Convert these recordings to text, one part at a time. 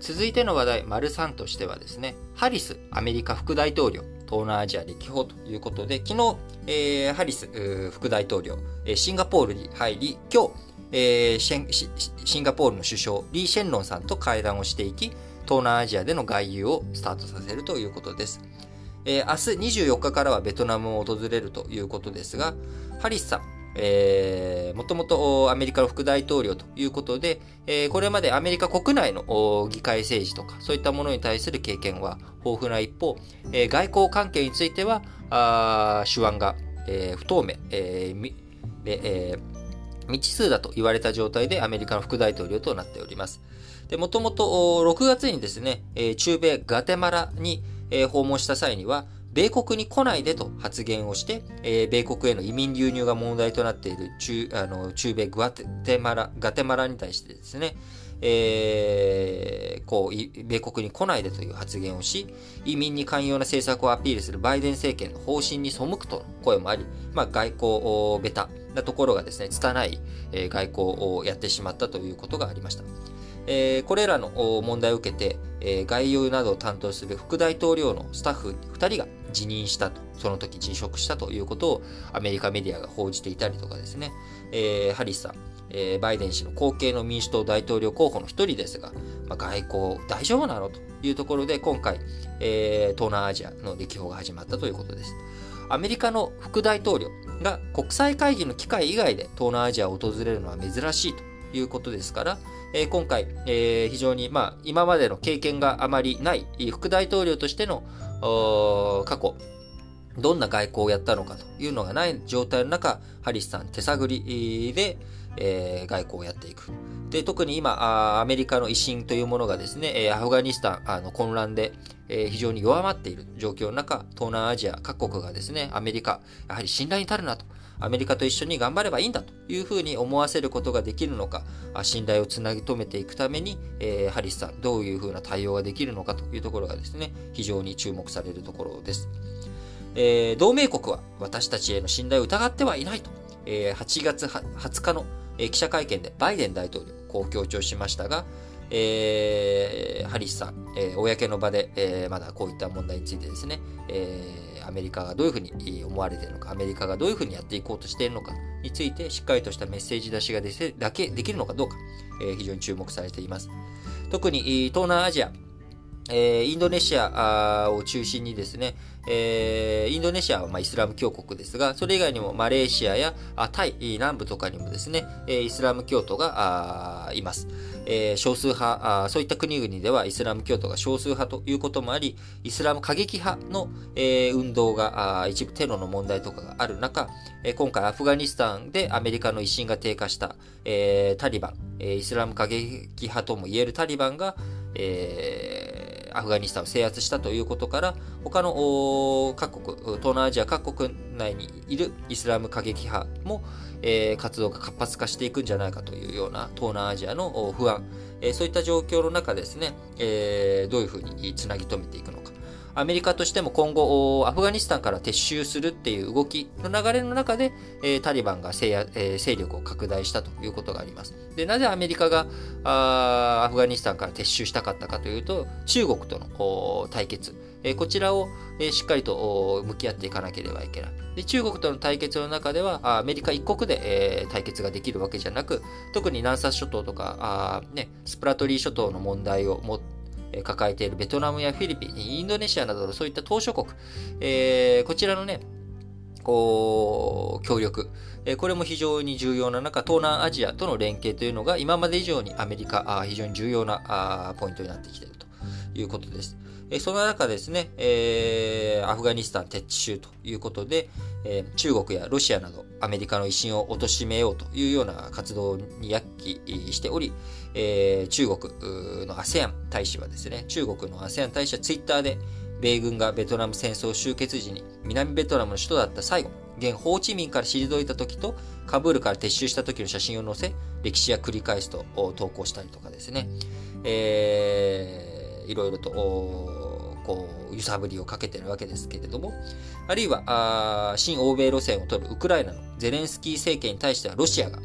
続いての話題、丸3としてはですね、ハリス、アメリカ副大統領、東南アジア歴訪ということで、昨日、えー、ハリス副大統領、シンガポールに入り、今日、えー、シンガポールの首相、リー・シェンロンさんと会談をしていき、東南アジアでの外遊をスタートさせるということです。えー、明日24日からはベトナムを訪れるということですが、ハリスさん、もともとアメリカの副大統領ということで、えー、これまでアメリカ国内の議会政治とか、そういったものに対する経験は豊富な一方、えー、外交関係については、あ手腕が、えー、不透明、えーえー、未知数だと言われた状態でアメリカの副大統領となっております。もともと6月にですね、中米ガテマラに訪問した際には、米国に来ないでと発言をして、えー、米国への移民流入が問題となっている中あの中米グアテマラガテマラに対してですね、えー、こう、米国に来ないでという発言をし、移民に寛容な政策をアピールするバイデン政権の方針に背くとの声もあり、まあ、外交ベタなところがですね、拙い、え外交をやってしまったということがありました。えー、これらの問題を受けて、えー、概要などを担当する副大統領のスタッフ2人が辞任したと、その時辞職したということをアメリカメディアが報じていたりとかですね、えー、ハリスさん、えー、バイデン氏の後継の民主党大統領候補の一人ですが、まあ、外交大丈夫なのというところで今回、えー、東南アジアの歴訪が始まったということです。アメリカの副大統領が国際会議の機会以外で東南アジアを訪れるのは珍しいということですから、えー、今回、えー、非常に、まあ、今までの経験があまりない副大統領としての過去、どんな外交をやったのかというのがない状態の中、ハリスさん手探りで、えー、外交をやっていく。で、特に今、アメリカの威信というものがですね、アフガニスタンあの混乱で、えー、非常に弱まっている状況の中、東南アジア各国がですね、アメリカ、やはり信頼に足るなと。アメリカと一緒に頑張ればいいんだというふうに思わせることができるのか、信頼をつなぎ止めていくために、えー、ハリスさん、どういうふうな対応ができるのかというところがですね、非常に注目されるところです。えー、同盟国は私たちへの信頼を疑ってはいないと、えー、8月20日の、えー、記者会見でバイデン大統領、こう強調しましたが、えー、ハリスさん、えー、公の場で、えー、まだこういった問題についてですね、えー、アメリカがどういうふうに思われているのか、アメリカがどういうふうにやっていこうとしているのかについて、しっかりとしたメッセージ出しがでせだけできるのかどうか、えー、非常に注目されています。特に東南アジア、えー、インドネシアを中心にですね、えー、インドネシアはまイスラム教国ですが、それ以外にもマレーシアやタイ南部とかにもですね、イスラム教徒がいます。えー、少数派そういった国々ではイスラム教徒が少数派ということもあり、イスラム過激派の、え、運動が一部テロの問題とかがある中、え、今回アフガニスタンでアメリカの威信が低下した、え、タリバン、え、イスラム過激派とも言えるタリバンが、えーアフガニスタンを制圧したということから、他の各国、東南アジア各国内にいるイスラム過激派も、えー、活動が活発化していくんじゃないかというような東南アジアの不安、えー、そういった状況の中ですね、えー、どういうふうにつなぎ止めていくのか。アメリカとしても今後、アフガニスタンから撤収するっていう動きの流れの中で、タリバンが勢,、力を拡大したということがあります。で、なぜアメリカがアフガニスタンから撤収したかったかというと、中国との対決、こちらを、しっかりと向き合っていかなければいけない。で中国との対決の中では、アメリカ一国で、対決ができるわけじゃなく、特に南沙諸島とか、スプラトリー諸島の問題を持って、抱えているベトナムやフィリピン、インドネシアなどのそういった島諸国、えー、こちらのね、こう、協力、えー、これも非常に重要な中、東南アジアとの連携というのが今まで以上にアメリカ、あ非常に重要なあポイントになってきているということです。え、その中ですね、えー、アフガニスタン撤収ということで、えー、中国やロシアなどアメリカの威信を貶めようというような活動に躍起しており、えー、中国の ASEAN 大使はですね、中国の ASEAN 大使はツイッターで、米軍がベトナム戦争終結時に南ベトナムの首都だった最後、現ホーチミンから退いた時とカブールから撤収した時の写真を載せ、歴史や繰り返すと投稿したりとかですね、えー、いろいろと、こう、揺さぶりをかけてるわけですけれども、あるいは、新欧米路線を取るウクライナのゼレンスキー政権に対してはロシアが、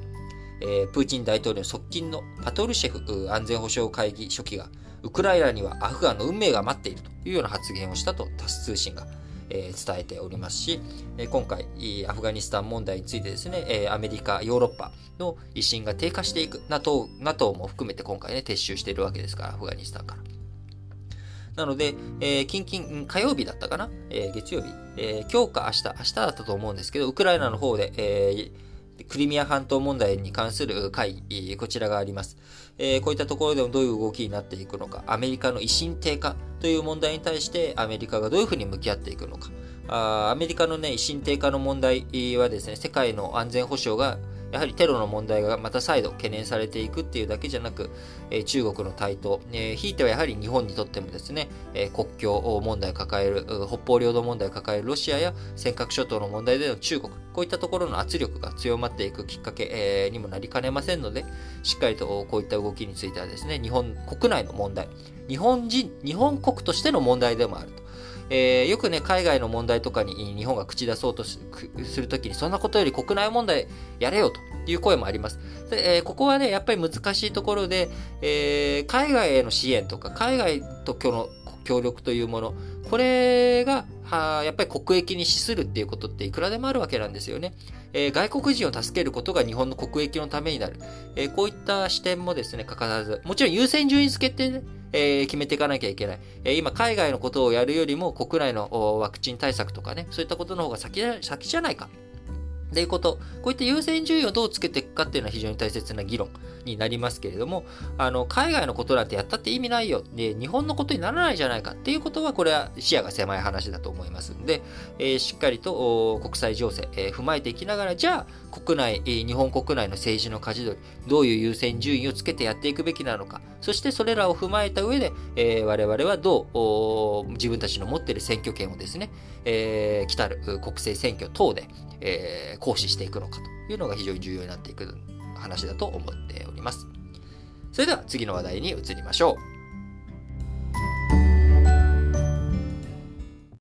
えー、プーチン大統領側近のパトルシェフ安全保障会議書記が、ウクライナにはアフガンの運命が待っているというような発言をしたとタス通信が、え、伝えておりますし、え今回、アフガニスタン問題についてですね、えアメリカ、ヨーロッパの威信が低下していく、NATO, NATO も含めて今回ね、撤収しているわけですから、アフガニスタンから。なので、えー、近々、火曜日だったかな、えー、月曜日、えー、今日か明日、明日だったと思うんですけど、ウクライナの方で、えー、クリミア半島問題に関する会、こちらがあります。えー、こういったところでもどういう動きになっていくのか、アメリカの威信低下という問題に対してアメリカがどういうふうに向き合っていくのか？あアメリカのね、威信低下の問題はですね、世界の安全保障がやはりテロの問題がまた再度懸念されていくっていうだけじゃなく、え中国の台頭、えひいてはやはり日本にとってもですね、え国境問題を抱える、北方領土問題を抱えるロシアや尖閣諸島の問題での中国、こういったところの圧力が強まっていくきっかけ、えにもなりかねませんので、しっかりとこういった動きについてはですね、日本国内の問題、日本人、日本国としての問題でもあると。えー、よくね、海外の問題とかに日本が口出そうとするときに、そんなことより国内問題やれよという声もあります。でえー、ここはね、やっぱり難しいところで、えー、海外への支援とか、海外との協力というもの、これが、はやっぱり国益に資するっていうことっていくらでもあるわけなんですよね。えー、外国人を助けることが日本の国益のためになる。えー、こういった視点もですね、かからず、もちろん優先順位付けってね、えー、決めていかなきゃいけない。えー、今、海外のことをやるよりも国内のワクチン対策とかね、そういったことの方が先先じゃないか。っていうこと、こういった優先順位をどうつけていくかっていうのは非常に大切な議論になりますけれども、あの、海外のことなんてやったって意味ないよ。で、日本のことにならないじゃないかっていうことは、これは視野が狭い話だと思いますんで、えー、しっかりと国際情勢、えー、踏まえていきながら、じゃあ、国内、えー、日本国内の政治の舵取り、どういう優先順位をつけてやっていくべきなのか、そしてそれらを踏まえた上で、えー、我々はどう自分たちの持っている選挙権をですね、え、来たる国政選挙等で、えー、行使していくのかというのが非常に重要になっていく話だと思っております。それでは次の話題に移りましょう。